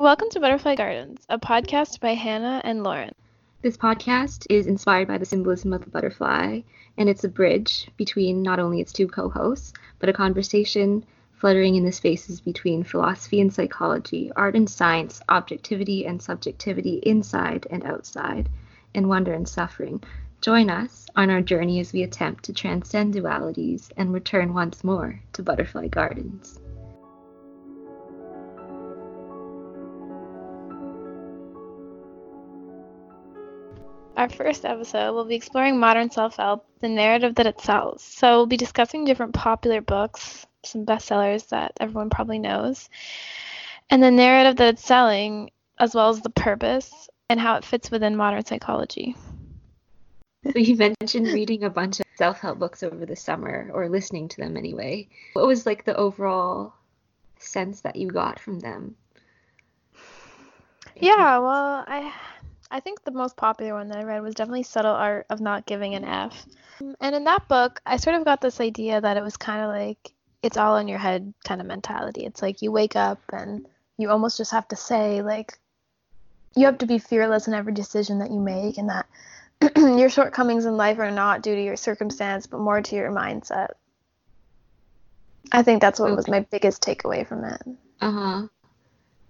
Welcome to Butterfly Gardens, a podcast by Hannah and Lauren. This podcast is inspired by the symbolism of the butterfly, and it's a bridge between not only its two co hosts, but a conversation fluttering in the spaces between philosophy and psychology, art and science, objectivity and subjectivity inside and outside, and wonder and suffering. Join us on our journey as we attempt to transcend dualities and return once more to Butterfly Gardens. Our first episode, we'll be exploring modern self help, the narrative that it sells. So, we'll be discussing different popular books, some bestsellers that everyone probably knows, and the narrative that it's selling, as well as the purpose and how it fits within modern psychology. So, you mentioned reading a bunch of self help books over the summer, or listening to them anyway. What was like the overall sense that you got from them? Yeah, well, I I think the most popular one that I read was definitely Subtle Art of Not Giving an F. And in that book, I sort of got this idea that it was kind of like it's all in your head kind of mentality. It's like you wake up and you almost just have to say, like, you have to be fearless in every decision that you make, and that your shortcomings in life are not due to your circumstance, but more to your mindset. I think that's what okay. was my biggest takeaway from it. Uh huh.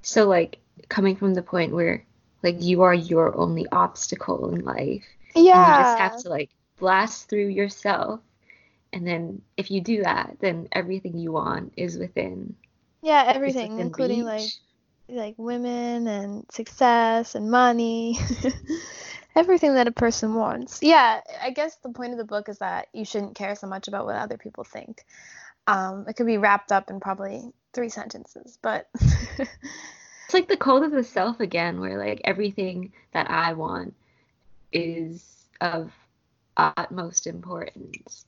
So, like, coming from the point where like you are your only obstacle in life. Yeah. you just have to like blast through yourself. And then if you do that, then everything you want is within. Yeah, everything, within including reach. like like women and success and money. everything that a person wants. Yeah, I guess the point of the book is that you shouldn't care so much about what other people think. Um, it could be wrapped up in probably three sentences, but It's like the cult of the self again, where like everything that I want is of utmost importance.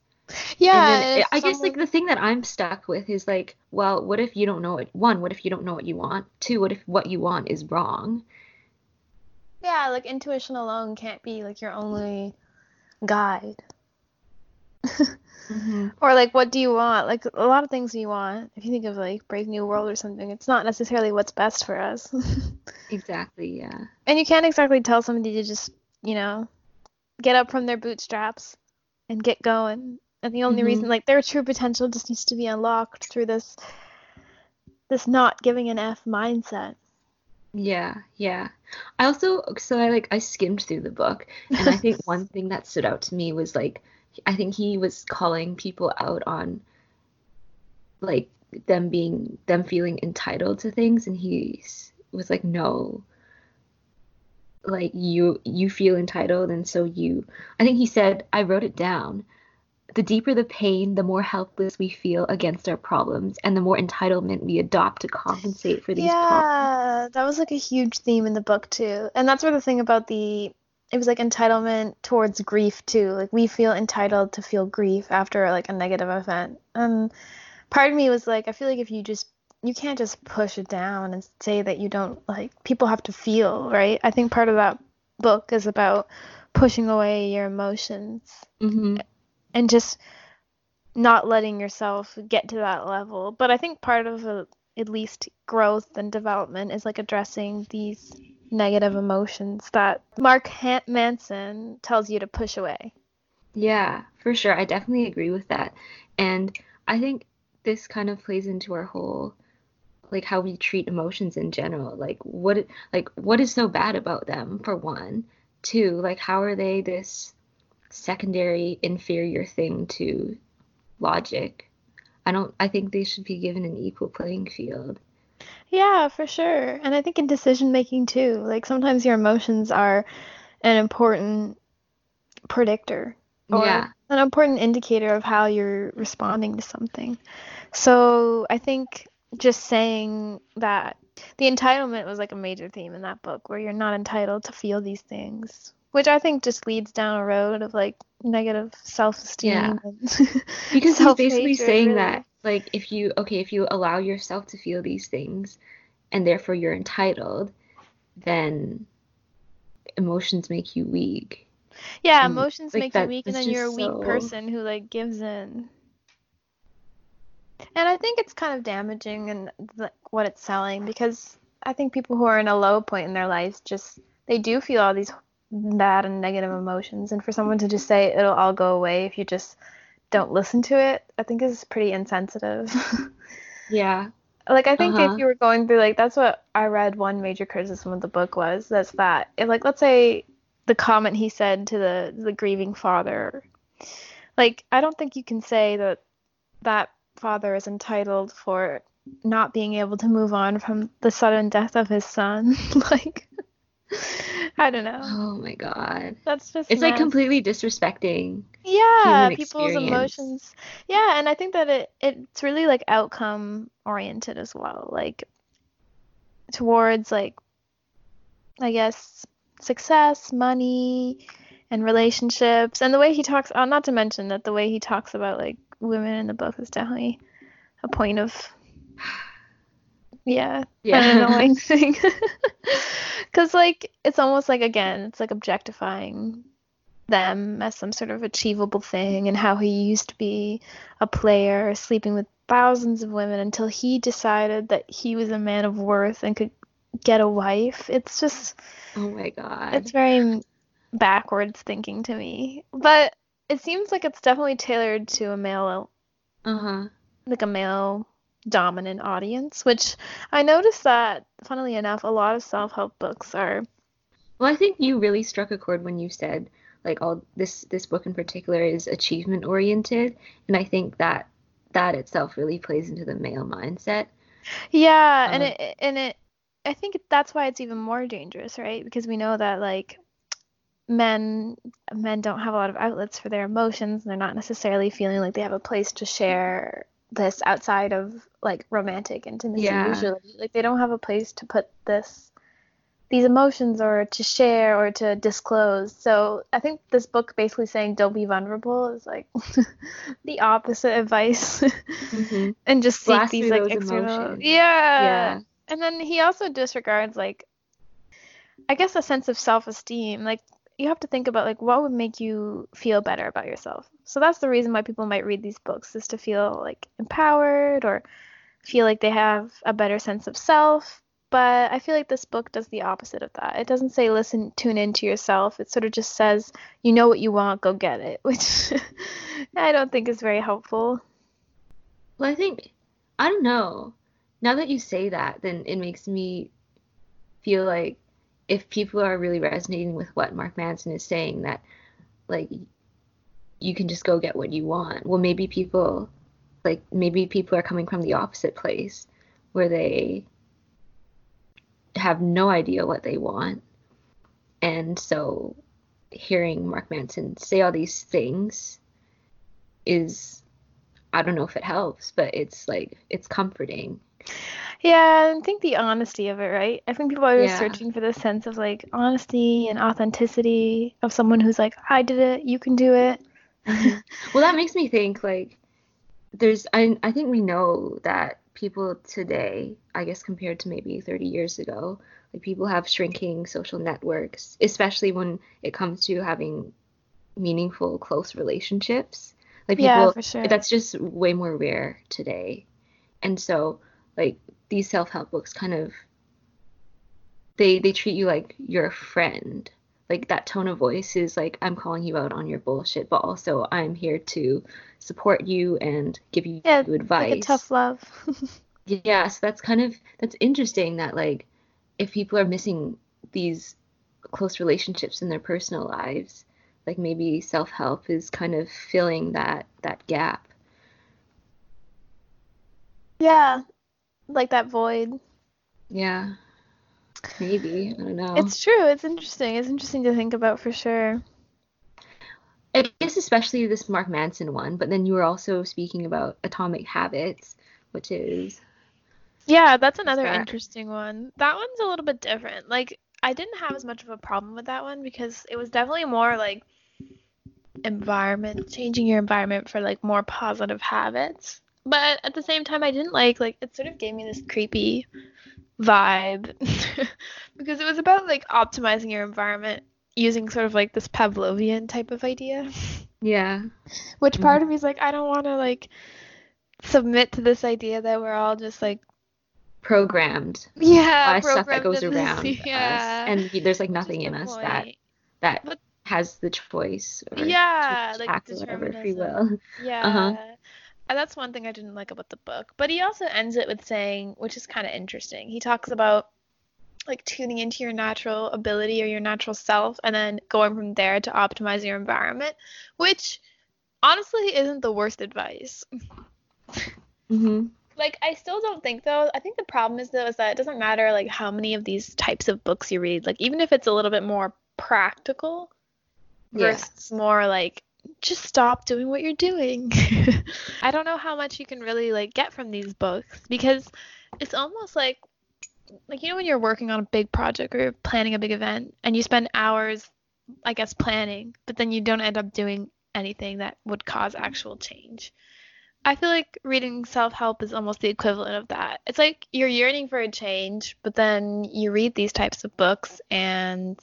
Yeah. I guess like the thing that I'm stuck with is like, well, what if you don't know it? One, what if you don't know what you want? Two, what if what you want is wrong? Yeah, like intuition alone can't be like your only guide. Mm-hmm. Or like, what do you want? Like a lot of things you want. If you think of like Brave New World or something, it's not necessarily what's best for us. exactly. Yeah. And you can't exactly tell somebody to just, you know, get up from their bootstraps and get going. And the only mm-hmm. reason, like, their true potential just needs to be unlocked through this, this not giving an F mindset. Yeah, yeah. I also so I like I skimmed through the book and I think one thing that stood out to me was like I think he was calling people out on like them being them feeling entitled to things and he was like no like you you feel entitled and so you I think he said I wrote it down the deeper the pain the more helpless we feel against our problems and the more entitlement we adopt to compensate for these yeah, problems. Yeah, that was like a huge theme in the book too. And that's where the thing about the it was like entitlement towards grief too. Like we feel entitled to feel grief after like a negative event. And part of me was like, I feel like if you just you can't just push it down and say that you don't like people have to feel, right? I think part of that book is about pushing away your emotions mm-hmm. and just not letting yourself get to that level. But I think part of a, at least growth and development is like addressing these negative emotions that Mark Han- Manson tells you to push away. Yeah, for sure. I definitely agree with that. And I think this kind of plays into our whole like how we treat emotions in general. Like what like what is so bad about them for one? Two, like how are they this secondary inferior thing to logic? I don't I think they should be given an equal playing field. Yeah, for sure. And I think in decision making too, like sometimes your emotions are an important predictor or yeah. an important indicator of how you're responding to something. So I think just saying that the entitlement was like a major theme in that book where you're not entitled to feel these things which i think just leads down a road of like negative self-esteem yeah. because he's basically saying really. that like if you okay if you allow yourself to feel these things and therefore you're entitled then emotions make you weak. Yeah and, emotions like, make that, you weak and then you're a weak so... person who like gives in. And i think it's kind of damaging and like what it's selling because I think people who are in a low point in their lives just they do feel all these bad and negative emotions and for someone to just say it'll all go away if you just don't listen to it, I think is pretty insensitive. yeah. Like I think Uh-huh. if you were going through like that's what I read one major criticism of the book was that's that if like let's say the comment he said to the the grieving father like I don't think you can say that that father is entitled for not being able to move on from the sudden death of his son like I don't know Oh my god. that's just It's like completely disrespecting. yeah people's experience. emotions yeah and i think that it it's really like outcome oriented as well like towards like i guess success money and relationships and the way he talks oh, not to mention that the way he talks about like women in the book is definitely a point of yeah an annoying thing because like it's almost like again it's like objectifying them as some sort of achievable thing and how he used to be a player sleeping with thousands of women until he decided that he was a man of worth and could get a wife it's just oh my god. it's very backwards thinking to me but it seems like it's definitely tailored to a male uh-huh. like a male dominant audience, which I noticed that, funnily enough, a lot of self help books are. Well, I think you really struck a chord when you said like all this this book in particular is achievement oriented, and I think that that itself really plays into the male mindset. Yeah, and Um, it and it I think that's why it's even more dangerous, right? Because we know that like men men don't have a lot of outlets for their emotions and they're not necessarily feeling like they have a place to share this outside of like romantic intimacy Yeah. usually. Like they don't have a place to put this these emotions or to share or to disclose. So I think this book basically saying don't be vulnerable is like the opposite advice. Mhm. and just seek Blast these like external emotions. yeah. Yeah. and then he also disregards like i guess a sense of self-esteem like you have to think about like what would make you feel better about yourself. So that's the reason why people might read these books is to feel like empowered or feel like they have a better sense of self. But i feel like this book does the opposite of that. It doesn't say listen tune into yourself. It sort of just says you know what you want go get it which i don't think is very helpful. Well, I think I don't know. Now that you say that, then it makes me feel like if people are really resonating with what Mark Manson is saying, that like you can just go get what you want. Well, maybe people like maybe people are coming from the opposite place where they have no idea what they want. And so hearing Mark Manson say all these things is I don't know if it helps, but it's like it's comforting. Yeah, I think the honesty of it, right? I think people are just Yeah. searching for this sense of like honesty and authenticity of someone who's like, I did it, you can do it. Mm-hmm. Well, that makes me think like there's I I think we know that people today, I guess compared to maybe 30 years ago, like people have shrinking social networks, especially when it comes to having meaningful close relationships. Like people Yeah, for sure. that's just way more rare today. And so like these self-help books kind of they they treat you like you're a friend. Like that tone of voice is like I'm calling you out on your bullshit, but also I'm here to support you and give you Yeah, advice. Like a tough love. Yeah, so that's kind of that's interesting that like if people are missing these close relationships in their personal lives, like maybe self-help is kind of filling that that gap. yeah, like that void. Yeah. Maybe, I don't know. It's true. It's interesting. It's interesting to think about for sure. I guess especially this Mark Manson one, but then you were also speaking about Atomic Habits, which is Yeah, that's another that? interesting one. That one's a little bit different. Like, I didn't have as much of a problem with that one because it was definitely more like environment, changing your environment for like more positive habits. But at the same time, I didn't like like it sort of gave me this creepy vibe because it was about like optimizing your environment using sort of like this Pavlovian type of idea. yeah. Which part of me is like, I don't want to like submit to this idea that we're all just like programmed yeah by stuff that goes in this- around yeah us and there's like nothing in us that point. that But- has the choice or yeah to like whatever free will Yeah. Uh-huh. And that's one thing I didn't like about the book. But he also ends it with saying, which is kind of interesting. He talks about like tuning into your natural ability or your natural self and then going from there to optimize your environment, which honestly isn't the worst advice. hmm Like I still don't think though. I think the problem is though is that it doesn't matter like how many of these types of books you read. Like even if it's a little bit more practical Yeah. versus more like just stop doing what you're doing. I don't know how much you can really like get from these books because it's almost like like you know when you're working on a big project or you're planning a big event and you spend hours I guess planning, but then you don't end up doing anything that would cause actual change. I feel like reading self-help is almost the equivalent of that. It's like you're yearning for a change, but then you read these types of books and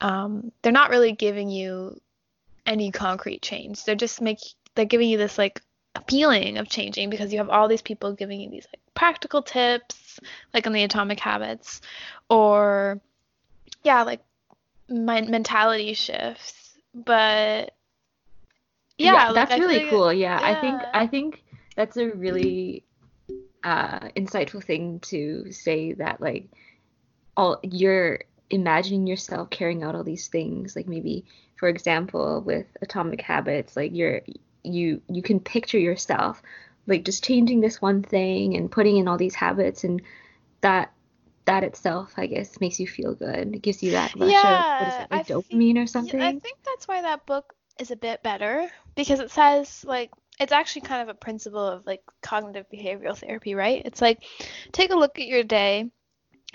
um, they're not really giving you any concrete change. They're just make they're giving you this like feeling of changing because you have all these people giving you these like practical tips, like on the Atomic Habits, or yeah, like my mentality shifts. But yeah, like, that's really like- cool. Yeah, I think. I think that's a really uh, insightful thing to say that like all you're imagining yourself carrying out all these things like maybe for example with atomic habits like you're you you can picture yourself like just changing this one thing and putting in all these habits and that that itself i guess makes you feel good it gives you that rush of what is Yeah, it like I dopamine or Yeah, something I think that's why that book is a bit better because it says like it's actually kind of a principle of like cognitive behavioral therapy, right? It's like take a look at your day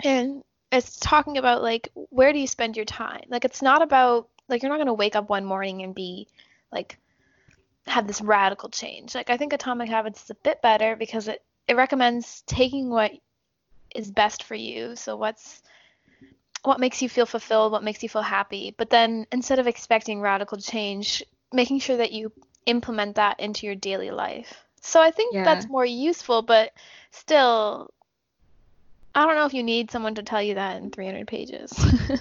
and it's talking about like where do you spend your time? Like it's not about like you're not going to wake up one morning and be like have this radical change. Like I think Atomic Habits is a bit better because it it recommends taking what is best for you. So what's what makes you feel fulfilled, what makes you feel happy, but then instead of expecting radical change, making sure that you implement that into your daily life. So I think Yeah. that's more useful, but still, I don't know if you need someone to tell you that in 300 pages.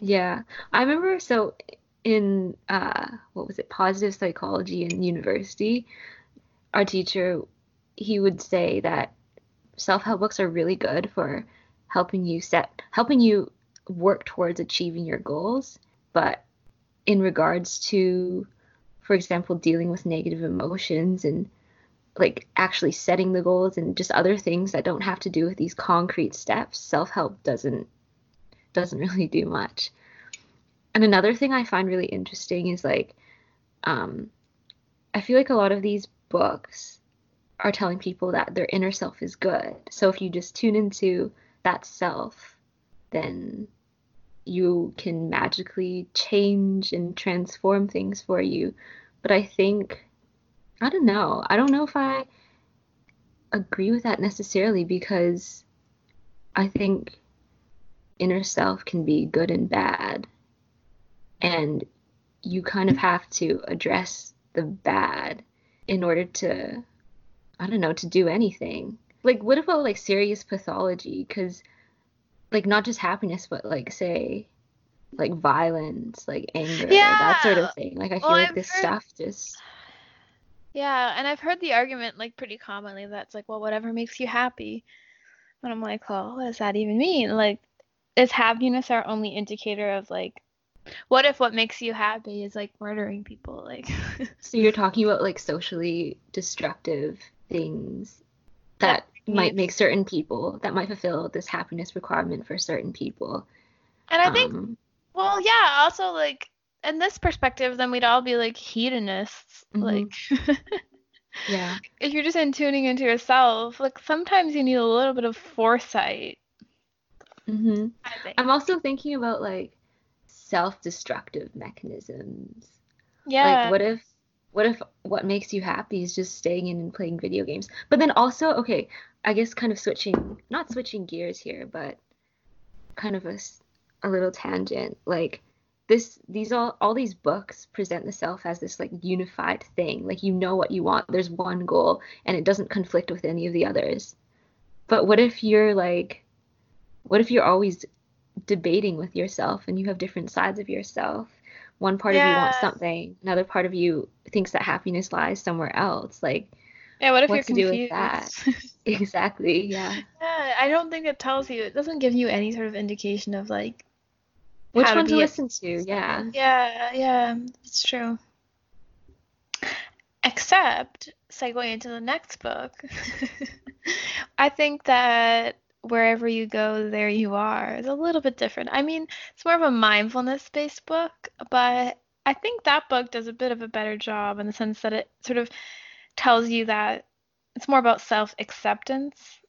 Yeah, I remember so in uh what was it, positive psychology in university, our teacher he would say that self-help books are really good for helping you set helping you work towards achieving your goals, but in regards to for example dealing with negative emotions and like actually setting the goals and just other things that don't have to do with these concrete steps, self-help doesn't doesn't really do much. And another thing I find really interesting is like, um, I feel like a lot of these books are telling people that their inner self is good. So if you just tune into that self, then you can magically change and transform things for you. But I think, I don't know. I don't know if I agree with that necessarily because I think inner self can be good and bad. And you kind of have to address the bad in order to, I don't know, to do anything. Like, what about like serious pathology? Because, like, not just happiness, but like, say, like violence, like anger, that sort of thing. Like, I feel Well, like I've this heard- stuff just, Yeah, and I've heard the argument like pretty commonly that's like, well, whatever makes you happy. And I'm like, well, what does that even mean? Like, is happiness our only indicator of like, what if what makes you happy is like murdering people? Like, so you're talking about like socially destructive things that That might make certain people, that might fulfill this happiness requirement for certain people. and I think, Um, well, yeah, also like in this perspective, then we'd all be like hedonists. Mhm. Like, yeah. if you're just in tuning into yourself, like sometimes you need a little bit of foresight. Hmm I think. I'm also thinking about like self-destructive mechanisms. Yeah. Like what if what if what makes you happy is just staying in and playing video games? But then also, okay, I guess kind of switching, not switching gears here, but kind of a, a little tangent. Like this these all all these books present the self as this like unified thing. Like you know what you want. There's one goal and it doesn't conflict with any of the others. but what if you're like what if you're always debating with yourself and you have different sides of yourself? One part of you wants something another part of you thinks that happiness lies somewhere else. Like yeah what if what you're confused? do with that? exactly yeah. Yeah i don't think it tells you it doesn't give you any sort of indication of like which one to, to listen to yeah. Yeah yeah it's true. Except segueing into the next book i think that wherever you go, there you are It's a little bit different. I mean, it's more of a mindfulness based book, but I think that book does a bit of a better job in the sense that it sort of tells you that it's more about self acceptance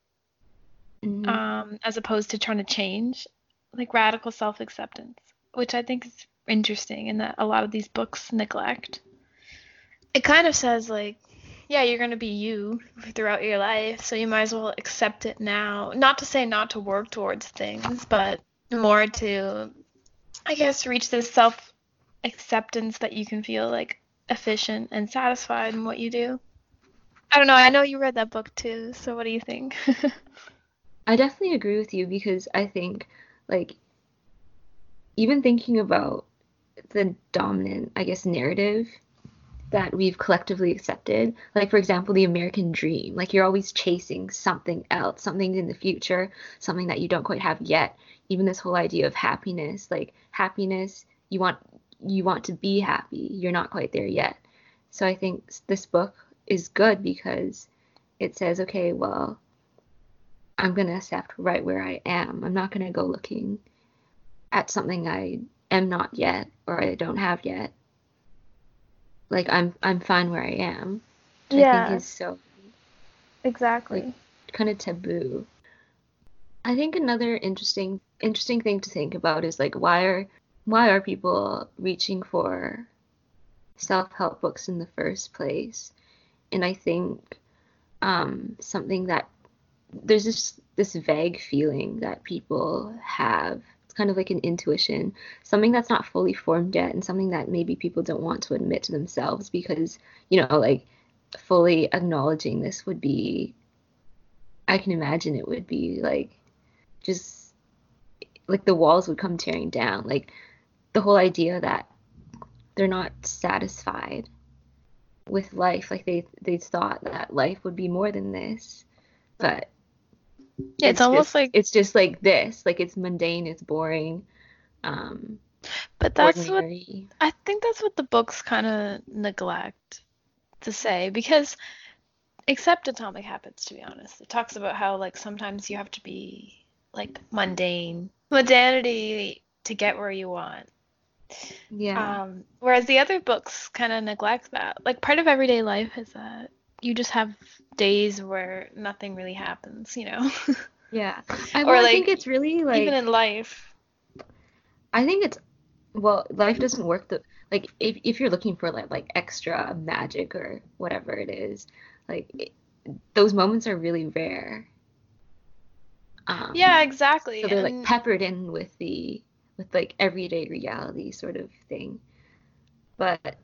mm-hmm. um, as opposed to trying to change, like radical self acceptance, which I think is interesting and that a lot of these books neglect. It kind of says, like, yeah, you're going to be you throughout your life, so you might as well accept it now. Not to say not to work towards things, but more to, I guess, reach this self acceptance that you can feel like efficient and satisfied in what you do. I don't know. I know you read that book too, so what do you think? I definitely agree with you because I think, like, even thinking about the dominant, I guess, narrative that we've collectively accepted. Like, for example, the American dream. Like, you're always chasing something else, something in the future, something that you don't quite have yet. Even this whole idea of happiness, like happiness, you want you want to be happy. You're not quite there yet. So I think this book is good because it says, okay, well, I'm going to accept right where I am. I'm not going to go looking at something I am not yet or I don't have yet like I'm I'm fine where I am. Which yeah. I think is so exactly like, kind of taboo. I think another interesting interesting thing to think about is like why are why are people reaching for self-help books in the first place? And I think um, something that there's this this vague feeling that people have kind of like an intuition, something that's not fully formed yet, and something that maybe people don't want to admit to themselves because, you know, like fully acknowledging this would be, I can imagine it would be like just like the walls would come tearing down. Like the whole idea that they're not satisfied with life like they they thought that life would be more than this but yeah, it's, it's almost just, like it's just like this. Like it's mundane, it's boring. Um, but that's ordinary. what I think that's what the books kind of neglect to say because except atomic habits to be honest it talks about how like sometimes you have to be like mundane mundanity to get where you want yeah um whereas the other books kind of neglect that like part of everyday life is that you just have days where nothing really happens, you know? yeah. I, or like, I think it's really like even in life. I think it's well, life doesn't work the like if if you're looking for like like extra magic or whatever it is, like it, those moments are really rare. Um, yeah, exactly. So they're and... like peppered in with the with like everyday reality sort of thing. But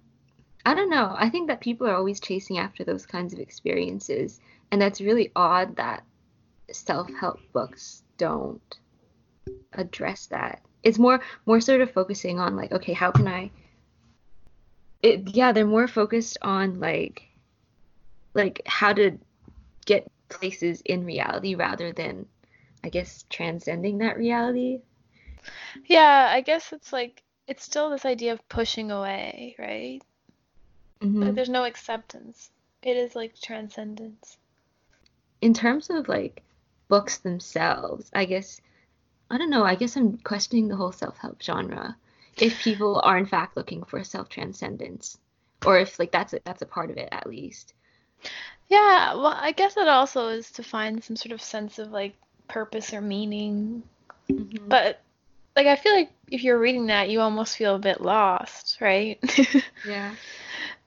I don't know. I think that people are always chasing after those kinds of experiences, and that's really odd that self-help books don't address that. It's more more sort of focusing on like, okay, how can I it, yeah, they're more focused on like like how to get places in reality rather than I guess transcending that reality. Yeah, I guess it's like it's still this idea of pushing away, right? Mm-hmm. Like there's no acceptance. It is like transcendence. In terms of like books themselves, I guess I don't know, I guess I'm questioning the whole self-help genre. If people are in fact looking for self-transcendence or if like that's a, that's a part of it at least. Yeah, well, I guess it also is to find some sort of sense of like purpose or meaning. Mm-hmm. But like I feel like if you're reading that, you almost feel a bit lost, right? yeah.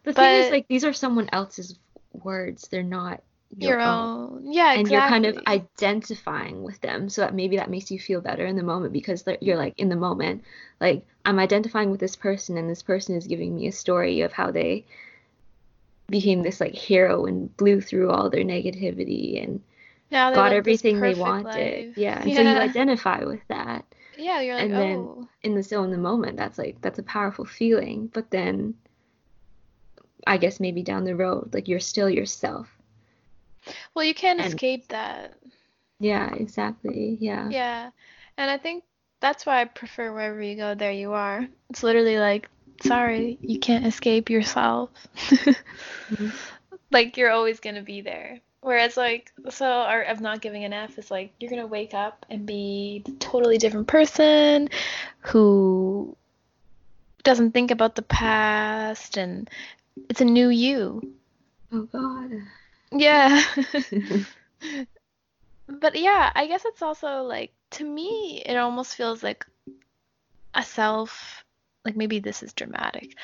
The but thing is, like, these are someone else's words. They're not your, your own. own. Yeah, and exactly. you're kind of identifying with them, so that maybe that makes you feel better in the moment because you're like in the moment, like I'm identifying with this person, and this person is giving me a story of how they became this like hero and blew through all their negativity and Yeah, got everything they wanted. life. Yeah. And so you identify with that. Yeah, you're like, and then oh. in the so in the moment, that's like that's a powerful feeling. But then I guess maybe down the road, like you're still yourself. Well, you can't And escape that. yeah, exactly. Yeah. Yeah. And I think that's why I prefer wherever you go, there you are. It's literally like, sorry, you can't escape yourself. Mhm. Like you're always gonna be there. Whereas like so art of not giving an F is like you're gonna wake up and be a totally different person who doesn't think about the past and it's a new you. Oh God. Yeah. But yeah, I guess it's also like to me it almost feels like a self like maybe this is dramatic,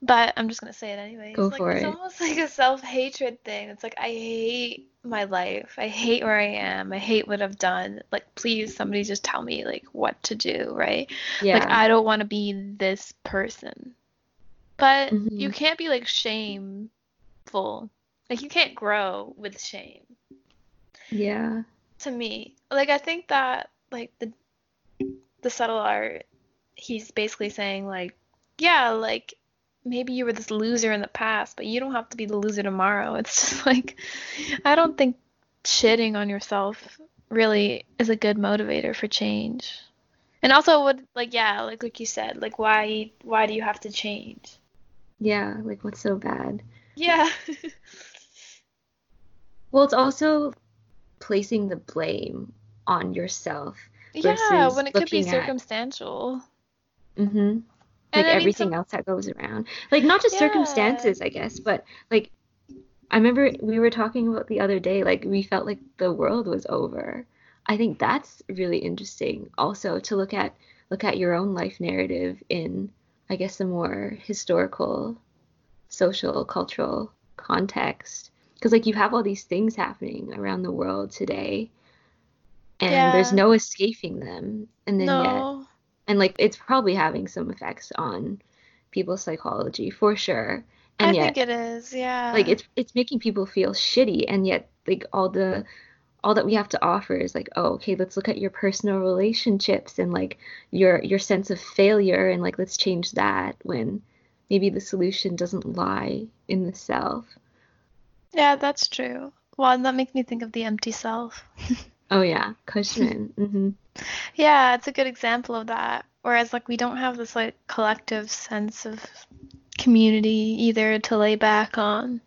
but I'm just gonna say it anyways. Go Like for it's it. almost like a self-hatred thing. It's like I hate my life. I hate where I am. I hate what I've done. Like please somebody just tell me like what to do, right? Yeah. Like I don't want to be this person. But you hmm can't be like shameful. Like you can't grow with shame Yeah. to me. Like I think that like the the subtle art, he's basically saying like, yeah, like maybe you were this loser in the past, but you don't have to be the loser tomorrow. It's just like I don't think shitting on yourself really is a good motivator for change. And also would like yeah, like like you said, like why why do you have to change? Yeah. Like what's so bad? Yeah. Well, it's also placing the blame on yourself Yeah, when it could be at circumstantial. hmm And like everything some else that goes around. Like not just yeah. circumstances, I guess, but like I remember we were talking about the other day, like we felt like the world was over. I think that's really interesting also to look at look at your own life narrative in I guess a more historical, social, cultural context. Because like you have all these things happening around the world today and there's no escaping them. And then yet and like it's probably having some effects on people's psychology for sure And I and think yet it is, like yeah. it's it's making people feel shitty and yet like all the all that we have to offer is like oh okay let's look at your personal relationships and like your your sense of failure and like let's change that when maybe the solution doesn't lie in the self Yeah, that's true. Well, that makes me think of the empty self. oh yeah Cushman hmm Yeah, it's a good example of that. Whereas, like, we don't have this, like, collective sense of community either to lay back on.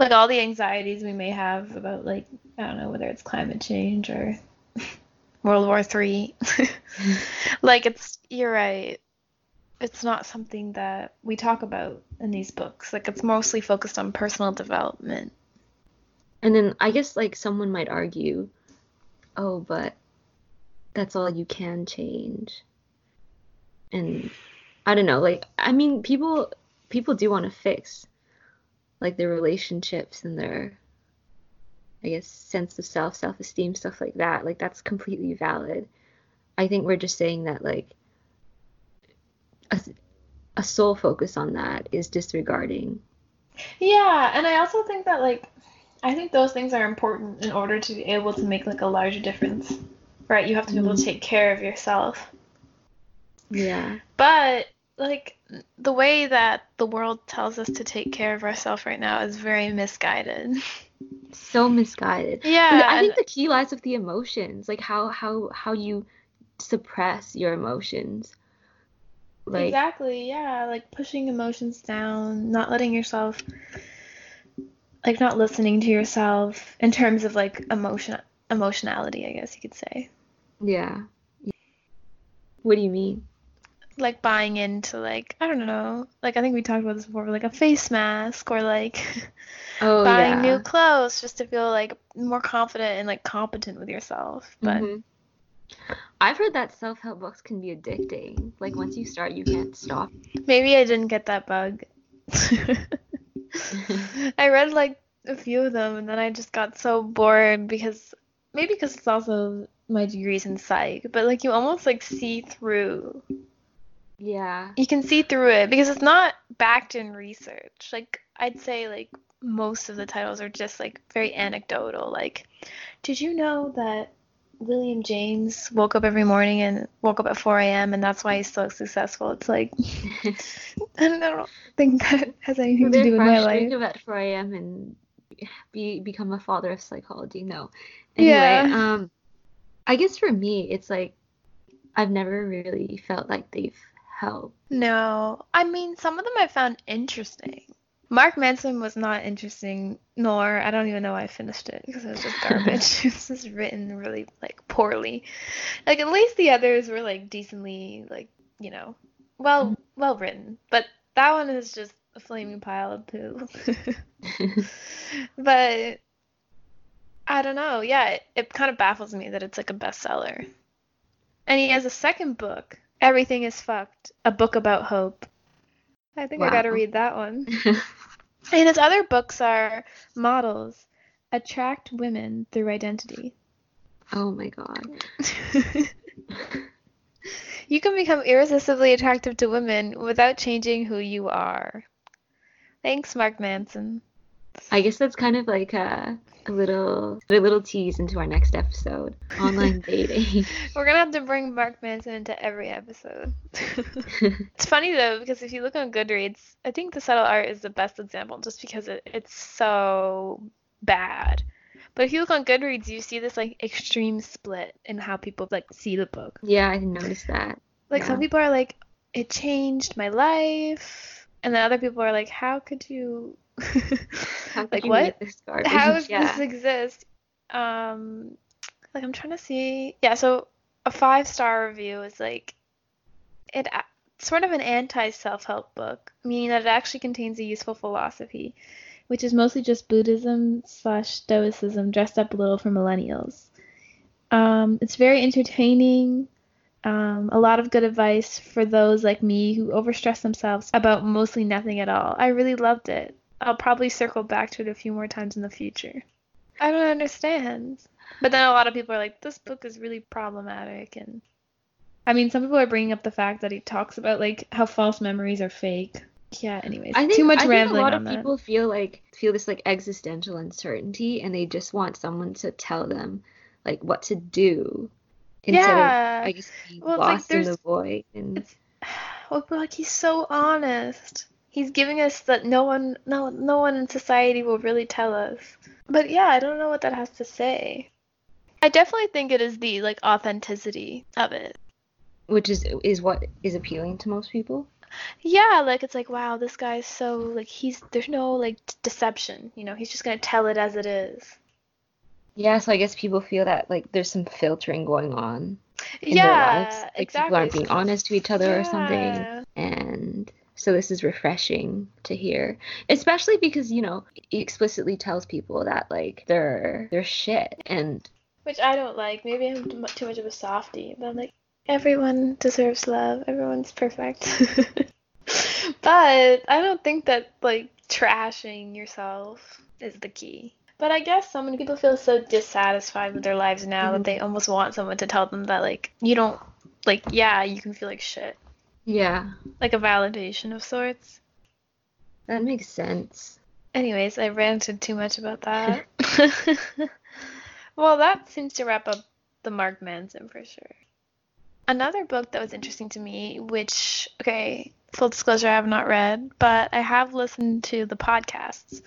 Like, all the anxieties we may have about, like, I don't know, whether it's climate change or World War Three. Like, it's, you're right. It's not something that we talk about in these books. Like, it's mostly focused on personal development. and then I guess like someone might argue oh but that's all you can change and I don't know like I mean people people do want to fix like their relationships and their I guess sense of self self-esteem stuff like that like that's completely valid I think we're just saying that like a, a sole focus on that is disregarding Yeah, and I also think that like I think those things are important in order to be able to make like a larger difference. Right? You have to be able to Mhm. take care of yourself. yeah But like the way that the world tells us to take care of ourselves right now is very misguided. so misguided Yeah, I think the key lies with the emotions, like how how how you suppress your emotions. Like, exactly, yeah, like pushing emotions down, not letting yourself like not listening to yourself in terms of like emotion emotionality, I guess you could say. yeah. What do you mean? Like buying into like I don't know like I think we talked about this before like a face mask or like Oh buying new clothes just to feel like more confident and like competent with yourself but hmm I've heard that self-help books can be addicting. Like once you start, you can't stop. maybe I didn't get that bug I read like a few of them and then I just got so bored because maybe because it's also my degrees in psych but like you almost like see through Yeah. You can see through it because it's not backed in research. Like I'd say like most of the titles are just like very anecdotal. Like, did you know that William James woke up every morning and woke up at 4 a.m. and that's why he's so successful? It's like I don't think that has anything to do with my life. Wake up at 4 a.m. and be become a father of psychology. No. Anyway, Yeah. um, I guess for me, it's like I've never really felt like they've helped. No, I mean some of them I found interesting. Mark Manson was not interesting, nor I don't even know why I finished it because it was just garbage. it was just written really like poorly. Like at least the others were like decently like you know well mm-hmm. well written, but that one is just a flaming pile of poo. but I don't know. Yeah, it, it kind of baffles me that it's like a bestseller. And he has a second book, Everything is Fucked, a book about hope. I think I gotta read that one. And his other books are Models, Attract Women Through Identity. oh my god. you can become irresistibly attractive to women without changing who you are. Thanks, Mark Manson. I guess that's kind of like a, a little a little tease into our next episode. Online dating. We're gonna have to bring Mark Manson into every episode. it's funny though because if you look on Goodreads, I think the subtle art is the best example just because it, it's so bad. But if you look on Goodreads, you see this like extreme split in how people like see the book. yeah, I noticed that. Like some people are like, it changed my life, and then other people are like, how could you? How like what? How does yeah. this exist? Um, like I'm trying to see. Yeah, so a five star review is like it sort of an anti self help book, meaning that it actually contains a useful philosophy, which is mostly just Buddhism slash Stoicism dressed up a little for millennials. Um, it's very entertaining. Um, a lot of good advice for those like me who overstress themselves about mostly nothing at all. I really loved it. I'll probably circle back to it a few more times in the future. I don't understand. But then a lot of people are like, this book is really problematic. And I mean, some people are bringing up the fact that he talks about like how false memories are fake. Yeah, anyways, I think, too much I think a lot on of people feel like feel this like existential uncertainty and they just want someone to tell them like what to do instead Yeah. of I guess being Well, it's like lost in the there's- void and It's well, but like he's so honest. He's giving us that no one, no, no one in society will really tell us. But yeah, I don't know what that has to say. I definitely think it is the like authenticity of it. which is is what is appealing to most people. Yeah, like it's like wow, this guy's so like he's there's no like d- deception, you know. He's just gonna tell it as it is. Yeah, so I guess people feel that like there's some filtering going on in yeah, their lives. Like exactly. people aren't being honest to each other or something. And so this is refreshing to hear, especially because, you know, it explicitly tells people that like they're they're shit and Which I don't like. Maybe I'm too much of a softie, but I'm like, everyone deserves love. Everyone's perfect. but I don't think that like trashing yourself is the key. But I guess so many people feel so dissatisfied with their lives now that Mhm. they almost want someone to tell them that like you don't like yeah, you can feel like shit. Yeah, Like a validation of sorts. that makes sense. Anyways, I ranted too much about that. well, that seems to wrap up the Mark Manson for sure. Another book that was interesting to me, which, okay, full disclosure, I have not read, but I have listened to the podcasts,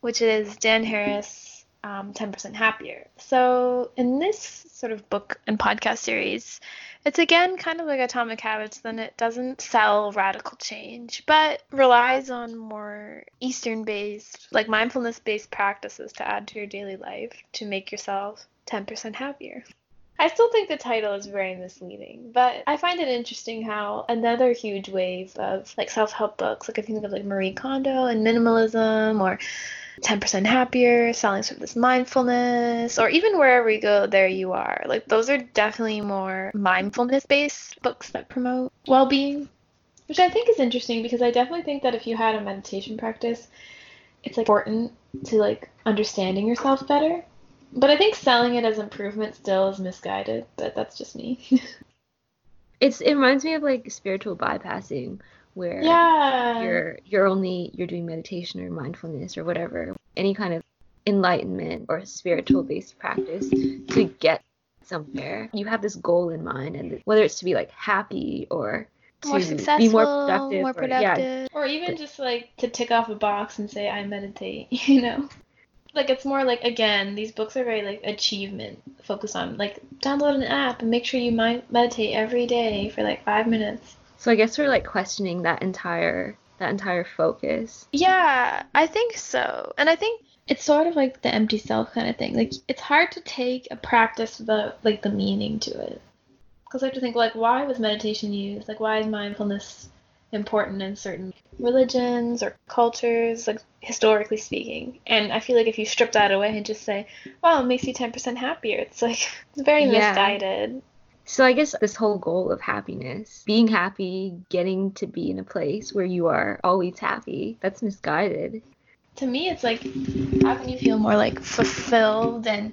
which is Dan Harris, um, 10% Happier. So, in this sort of book and podcast series, it's again kind of like Atomic Habits, then it doesn't sell radical change, but relies on more Eastern based, like mindfulness based practices to add to your daily life to make yourself 10% happier. I still think the title is very misleading, but I find it interesting how another huge wave of like self-help books, like if you think of like Marie Kondo and minimalism or 10% happier, selling sort of this mindfulness, or even wherever you go, there you are. Like those are definitely more mindfulness-based books that promote well-being, which I think is interesting because I definitely think that if you had a meditation practice, it's like, important to like understanding yourself better. But I think selling it as improvement still is misguided, but that's just me. It's it reminds me of like spiritual bypassing where Yeah. you're you're only you're doing meditation or mindfulness or whatever, any kind of enlightenment or spiritual based practice to get somewhere. You have this goal in mind and whether it's to be like happy or to more be successful, more productive, more or- yeah, or even just like to tick off a box and say I meditate, you know. Like it's more like again, these books are very like achievement focused on like download an app and make sure you mind- meditate every day for like 5 minutes. So I guess we're like questioning that entire that entire focus. Yeah, I think so. And I think it's sort of like the empty self kind of thing. Like it's hard to take a practice without like the meaning to it. Because I have to think like why was meditation used? Like why is mindfulness important in certain religions or cultures, like historically speaking? And I feel like if you strip that away and just say, "Well, it makes you 10% happier," it's like it's very Yeah. misguided. So I guess this whole goal of happiness, being happy, getting to be in a place where you are always happy, that's misguided. to me it's like how can you feel more like fulfilled and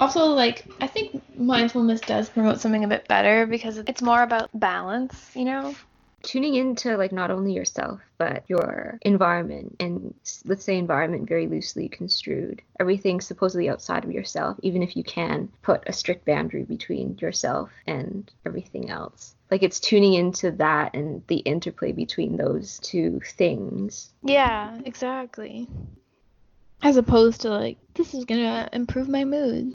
also like i think mindfulness does promote something a bit better because it's more about balance you know tuning into like not only yourself but your environment and let's say environment very loosely construed everything supposedly outside of yourself even if you can put a strict boundary between yourself and everything else. Like it's tuning into that and the interplay between those two things. Yeah exactly. As opposed to like this is gonna improve my mood.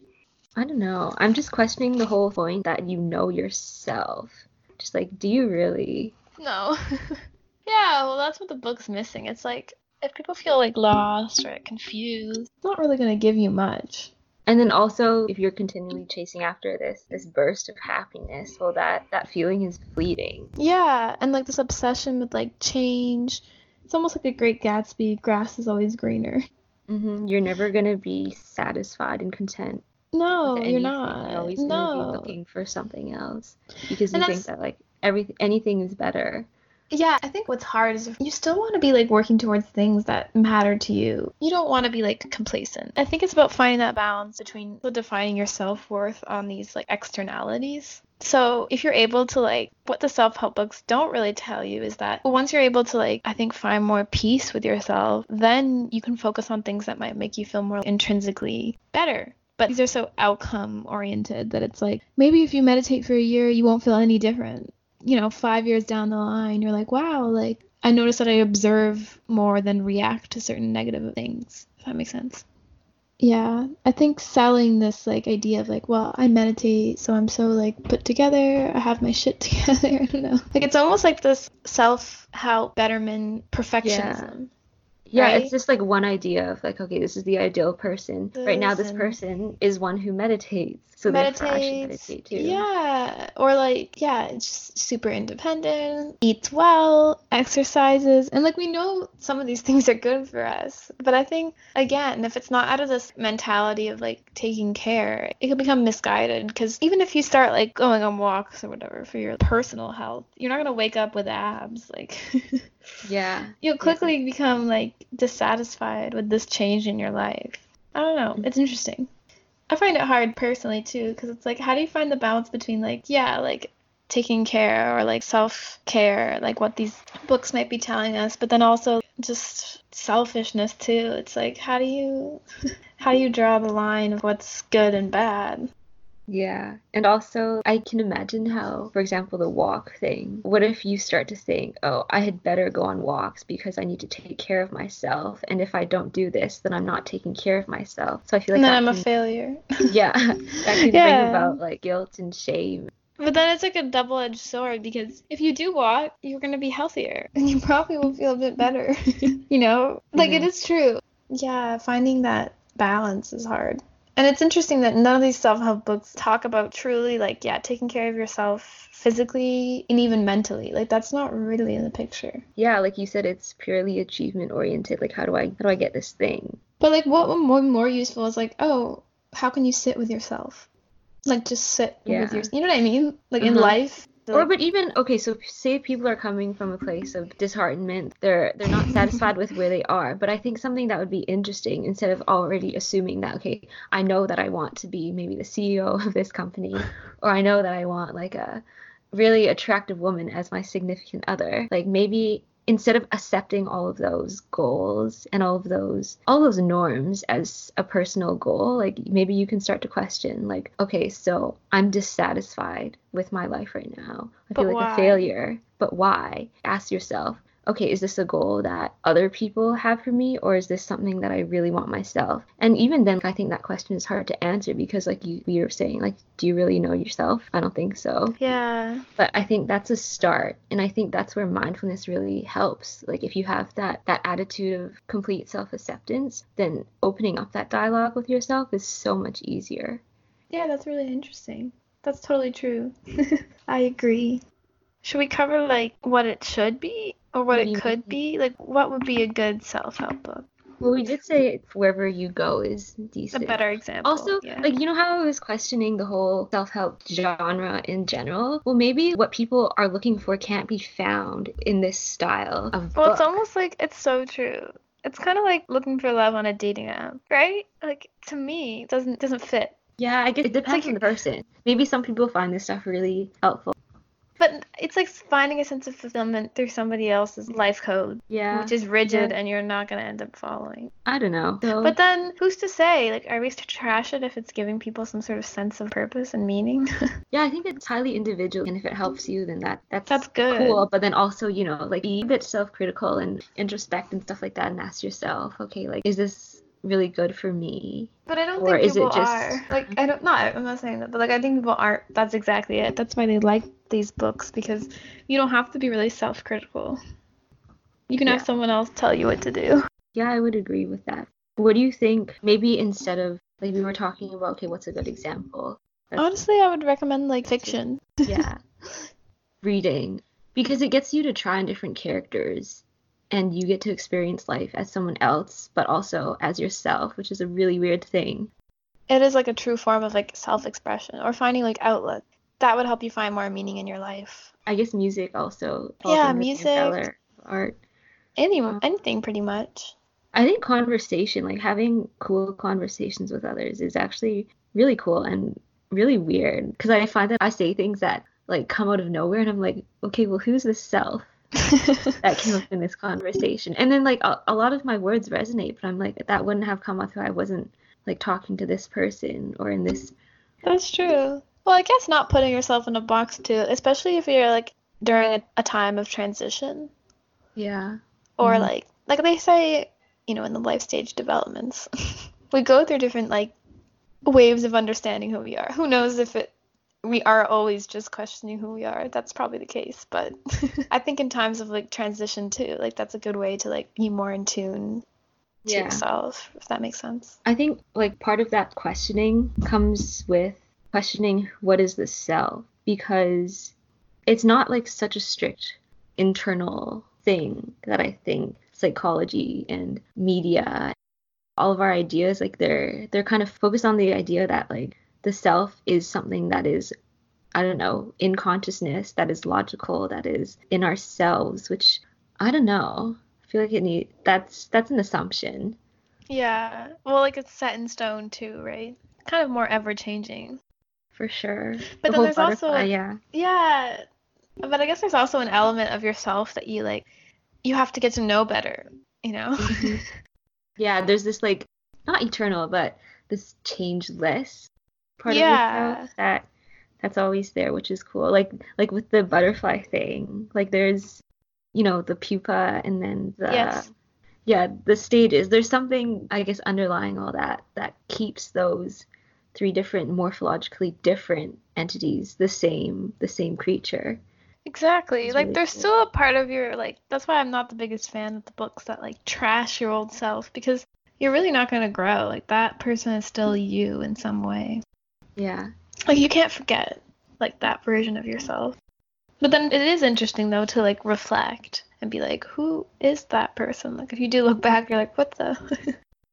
I don't know. I'm just questioning the whole point that you know yourself. Just like do you really no yeah well that's what the book's missing it's like if people feel like lost or confused it's not really gonna give you much And then also, if you're continually chasing after this this burst of happiness, well, that that feeling is fleeting. Yeah, and like this obsession with like change. It's almost like a Great Gatsby. Grass is always greener. hmm You're never gonna be satisfied and content. No, you're not. You're always gonna be no. looking for something else because And you think that like every anything is better. Yeah, I think what's hard is you still want to be like working towards things that matter to you. You don't want to be like complacent. I think it's about finding that balance between defining your self worth on these like externalities. So if you're able to like what the self help books don't really tell you is that once you're able to like I think find more peace with yourself, then you can focus on things that might make you feel more intrinsically better. But these are so outcome oriented that it's like maybe if you meditate for a year you won't feel any different you know, five years down the line, you're like, wow, like I notice that I observe more than react to certain negative things. If that makes sense. Yeah, I think selling this like idea of like, well, I meditate, so I'm so like put together, I have my shit together. I don't know. Like it's almost like this self-help betterment perfectionism. Yeah, Right? it's just like one idea of like, okay, this is the ideal person. Right now, this Person. is one who meditates, so therefore I should meditates. meditate too. Yeah, or like yeah, it's just super independent, eats well, exercises, and like we know some of these things are good for us. But I think again, if it's not out of this mentality of like taking care, it can become misguided because even if you start like going on walks or whatever for your personal health, you're not gonna wake up with abs. Like Yeah. you'll quickly become like dissatisfied with this change in your life. I don't know. It's interesting. I find it hard personally too because it's like how do you find the balance between like yeah, like taking care or like self-care, like what these books might be telling us, but then also just selfishness too. It's like how do you how do you draw the line of what's good and bad? Yeah. And also, I can imagine how, for example, the walk thing. What if you start to think, oh, I had better go on walks because I need to take care of myself. And if I don't do this, then I'm not taking care of myself. So I feel like then I'm a failure. yeah, that can Yeah. bring about like guilt and shame. But then it's like a double edged sword because if you do walk, you're going to be healthier and you probably will feel a bit better. you know? Like it Mhm. is true. Yeah, finding that balance is hard. And it's interesting that none of these self help books talk about truly, like, yeah, taking care of yourself physically and even mentally. Like, that's not really in the picture. Yeah, like you said, it's purely achievement oriented. Like, how do I how do I get this thing? But, like, what would more, more useful is, like, oh, how can you sit with yourself? Like, just sit Yeah. with yourself. you know what I mean? Like, in Uh-huh. Life. Or but even okay, so say people are coming from a place of disheartenment, they're they're not satisfied with where they are. But I think something that would be interesting instead of already assuming that okay, I know that I want to be maybe the CEO of this company, or I know that I want like a really attractive woman as my significant other. Like maybe instead of accepting all of those goals and all of those all those norms as a personal goal like maybe you can start to question like okay so i'm dissatisfied with my life right now. I But feel like why? a failure. But why? Ask yourself okay is this a goal that other people have for me or is this something that i really want myself and even then i think that question is hard to answer because like you, you were saying like do you really know yourself i don't think so Yeah. but i think that's a start and i think that's where mindfulness really helps like if you have that that attitude of complete self-acceptance then opening up that dialogue with yourself is so much easier Yeah, that's really interesting. That's totally true. I agree. Should we cover like what it should be or what What it could be? Like what would be a good self-help book? well we did say wherever you go is decent. A better example. Also, yeah. like you know how I was questioning the whole self-help genre in general? Well, maybe what people are looking for can't be found in this style of Well, book. it's almost like it's so true. It's kind of like looking for love on a dating app, right? Like to me, it doesn't doesn't fit. yeah, I guess it depends like on the person. Maybe some people find this stuff really helpful. But it's like finding a sense of fulfillment through somebody else's life code, Yeah, which is rigid yeah. and you're not going to end up following. I don't know. So, But then who's to say? Like, are we to trash it if it's giving people some sort of sense of purpose and meaning? yeah, I think it's highly individual, and if it helps you, then that that's That's good. cool. But then also, you know, like be a bit self-critical and introspect and stuff like that, and ask yourself, okay, like is this really good for me? But I don't Or think is it people just- are. Like I don't not I'm not saying that, but like I think people aren't. That's exactly it. That's why they like these books because you don't have to be really self-critical. You can Yeah. have someone else tell you what to do. Yeah, I would agree with that. What do you think? Maybe instead of like we were talking about, okay, what's a good example? That's- Honestly, I would recommend like fiction. yeah, reading because it gets you to try on different characters, and you get to experience life as someone else, but also as yourself, which is a really weird thing. It is like a true form of like self-expression or finding like outlet. That would help you find more meaning in your life. I guess music also. Yeah, music. Art. Any Uh, anything pretty much. I think conversation, like having cool conversations with others, is actually really cool and really weird because I find that I say things that like come out of nowhere, and I'm like, okay, well, who's this self that came up in this conversation? And then like a, a lot of my words resonate, but I'm like, that wouldn't have come up if I wasn't like talking to this person or in this. That's true. Well, I guess not putting yourself in a box too, especially if you're like during a, a time of transition Yeah. or Mhm. like like they say, you know, in the life stage developments. we go through different like waves of understanding who we are. Who knows if it we are always just questioning who we are. That's probably the case, but I think in times of like transition too, like that's a good way to like be more in tune to Yeah. yourself, if that makes sense. I think like part of that questioning comes with questioning what is the self because it's not like such a strict internal thing that I think psychology and media all of our ideas like they're they're kind of focused on the idea that like the self is something that is I don't know in consciousness that is logical that is in ourselves which I don't know I feel like it need that's that's an assumption Yeah. Well, like it's set in stone too, right? Kind of more ever changing. For sure. But The then there's also- yeah. Yeah. But I guess there's also an element of yourself that you like you have to get to know better, you know? Mhm. Yeah, there's this like not eternal, but this changeless part Yeah. of yourself that that's always there, which is cool. Like like with the butterfly thing, like there's you know the pupa and then the Yes. yeah the stages. There's something I guess underlying all that that keeps those three different morphologically different entities the same the same creature. Exactly. It's Like really there's cool. still a part of your like that's why I'm not the biggest fan of the books that like trash your old self because you're really not going to grow. Like that person is still mm-hmm. you in some way. Yeah. Like you can't forget like that version of yourself. But then it is interesting though to like reflect and be like, who is that person? Like if you do look back, you're like, what the?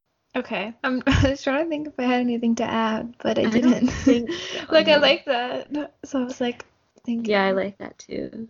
okay, I'm I was trying to think if I had anything to add, but I, I didn't. think like I no. like that, so I was like thinking. Yeah, I like that too.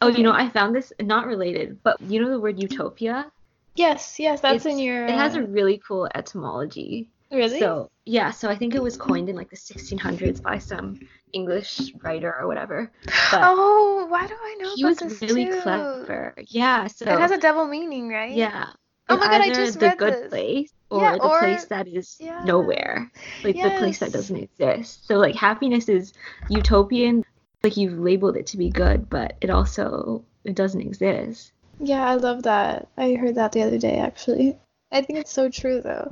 Oh, you know, I found this not related, but you know the word utopia? Yes, yes, that's in It's- your. It has uh, a really cool etymology. really. So, yeah, so I think it was coined in like the 1600s by some English writer or whatever. But oh, why do I know he was really too? clever. Yeah, so It has a double meaning, right? yeah. Oh my God, I just the read good this. place or Yeah, the or- place that is Yeah. nowhere, like the place that doesn't exist. So like happiness is utopian, like you've labeled it to be good, but it also it doesn't exist. Yeah, I love that. I heard that the other day, actually. I think it's so true, though.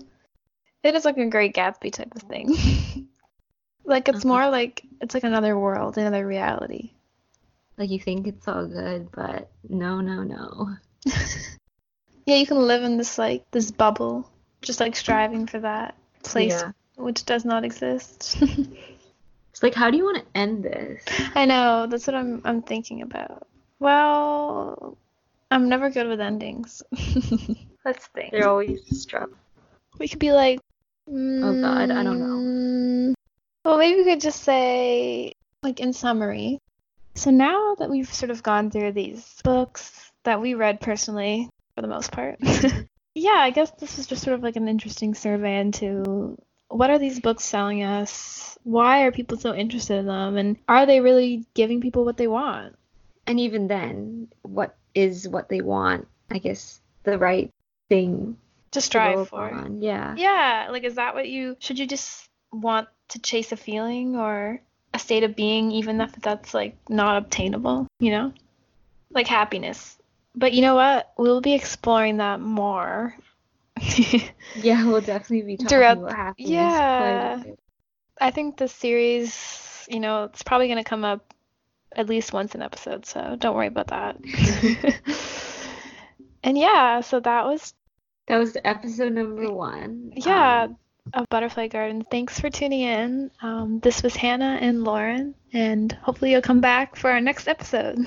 It is like a Great Gatsby type of thing. like it's Uh-huh. more like it's like another world, another reality. Like you think it's all good, but no, no, no. Yeah, you can live in this like this bubble, just like striving for that place Yeah. which does not exist. It's like how do you want to end this? I know, that's what I'm I'm thinking about. Well, I'm never good with endings. Let's think. They're always a struggle. We could be like, Oh God, I don't know. mm, Well, maybe we could just say, like, in summary. So now that we've sort of gone through these books that we read personally, for the most part, yeah, I guess this is just sort of like an interesting survey into what are these books selling us? Why are people so interested in them? And are they really giving people what they want? And even then, what is what they want? I guess the right thing To to strive for. on. Yeah. Yeah, like is that what you should you just want to chase a feeling or a state of being even if that's like not obtainable, you know? Like happiness. But you know what? We'll be exploring that more. Yeah, we'll definitely be talking Throughout- about happiness. yeah. quite a bit. I think the series, you know, it's probably going to come up at least once an episode, so don't worry about that. and yeah, so that was That was episode number one. Yeah, Um, of Butterfly Garden. Thanks for tuning in. Um, this was Hannah and Lauren, and hopefully you'll come back for our next episode.